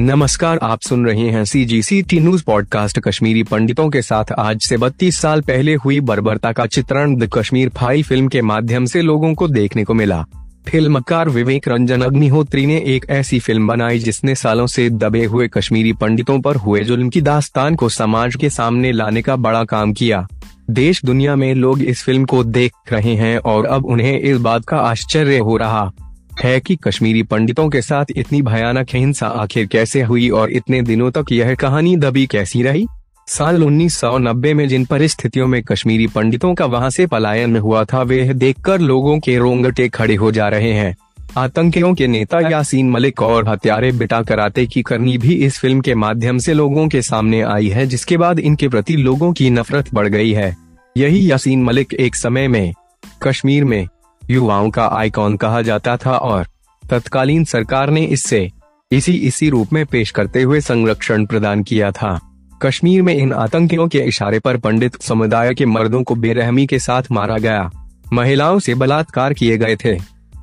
नमस्कार, आप सुन रहे हैं C G C T news podcast Kashmiri पंडितों के साथ। आज से 32 साल पहले हुई बर्बरता का चित्रण द कश्मीर फ़ाइल फ़िल्म के माध्यम से लोगों को देखने को मिला। फिल्मकार विवेक रंजन अग्निहोत्री ने एक ऐसी फ़िल्म बनाई जिसने सालों से दबे हुए कश्मीरी पंडितों पर हुए जुल्म की दास्तान को समाज के सामने लाने का बड़ा काम किया। देश दुनिया में लोग इस फ़िल्म को देख रहे हैं और अब उन्हें इस बात का आश्चर्य हो रहा। है कि कश्मीरी पंडितों के साथ इतनी भयानक हिंसा आखिर कैसे हुई और इतने दिनों तक यह कहानी दबी कैसी रही? साल 1990 में जिन परिस्थितियों में कश्मीरी पंडितों का वहाँ से पलायन हुआ था, वे देखकर लोगों के रोंगटे खड़े हो जा रहे हैं। आतंकियों के नेता यासीन मलिक और हत्यारे बिटा कराते की करनी भी इस फ़िल्म के माध्यम से लोगों के सामने आई है, जिसके बाद इनके प्रति लोगों की नफरत बढ़ गई है। यही यासीन मलिक एक समय में कश्मीर में युवाओं का आइकॉन कहा जाता था और तत्कालीन सरकार ने इससे इसी इसी रूप में पेश करते हुए संरक्षण प्रदान किया था। कश्मीर में इन आतंकियों के इशारे पर पंडित समुदाय के मर्दों को बेरहमी के साथ मारा गया। महिलाओं से बलात्कार किए गए थे।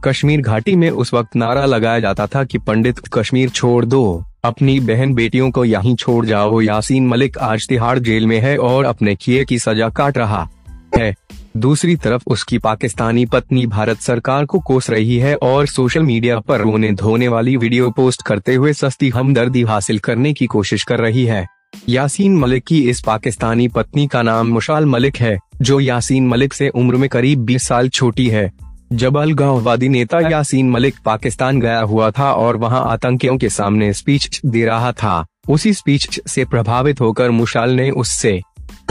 कश्मीर घाटी में उस वक्त नारा लगाया जाता था कि पंडित कश्मीर छोड़ दो। अपनी बहन बेटियों को यहीं छोड़ जाओ, यासीन मलिक आज तिहाड़ जेल में है और अपने किए की सजा काट रहा है। दूसरी तरफ़ उसकी पाकिस्तानी पत्नी भारत सरकार को कोस रही है और सोशल मीडिया पर रोने धोने वाली वीडियो पोस्ट करते हुए सस्ती हमदर्दी हासिल करने की कोशिश कर रही है। यासीन मलिक की इस पाकिस्तानी पत्नी का नाम मुशाल मलिक है, जो यासीन मलिक से उम्र में करीब 20 साल छोटी है। जब अलगाववादी नेता यासीन मलिक पाकिस्तान गया हुआ था और वहाँ आतंकियों के सामने स्पीच दे रहा था। उसी स्पीच से प्रभावित होकर मुशाल ने उससे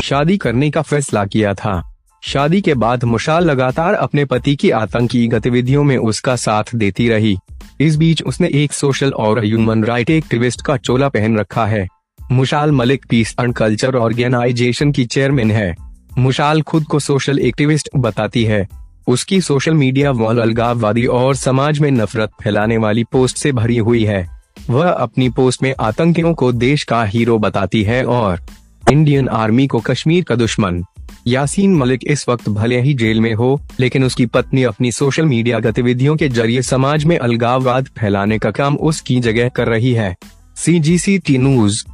शादी करने का फैसला किया था। शादी के बाद मुशाल लगातार अपने पति की आतंकी गतिविधियों में उसका साथ देती रही। इस बीच उसने एक सोशल और ह्यूमन राइट एक्टिविस्ट का चोला पहन रखा है। Mushaal Malik peace and culture organisation की चेयरमैन है। मुशाल खुद को सोशल एक्टिविस्ट बताती है। उसकी सोशल मीडिया वॉल अलगाववादी और समाज में नफरत फैलाने वाली पोस्ट से भरी हुई है। वह अपनी पोस्ट में आतंकियों को देश का हीरो बताती है और इंडियन आर्मी को कश्मीर का दुश्मन। यासीन मलिक इस वक्त भले ही जेल में हो, लेकिन उसकी पत्नी अपनी सोशल मीडिया गतिविधियों के ज़रिए समाज में अलगाववाद फैलाने का काम उसकी जगह कर रही है। सी जी सी टी न्यूज़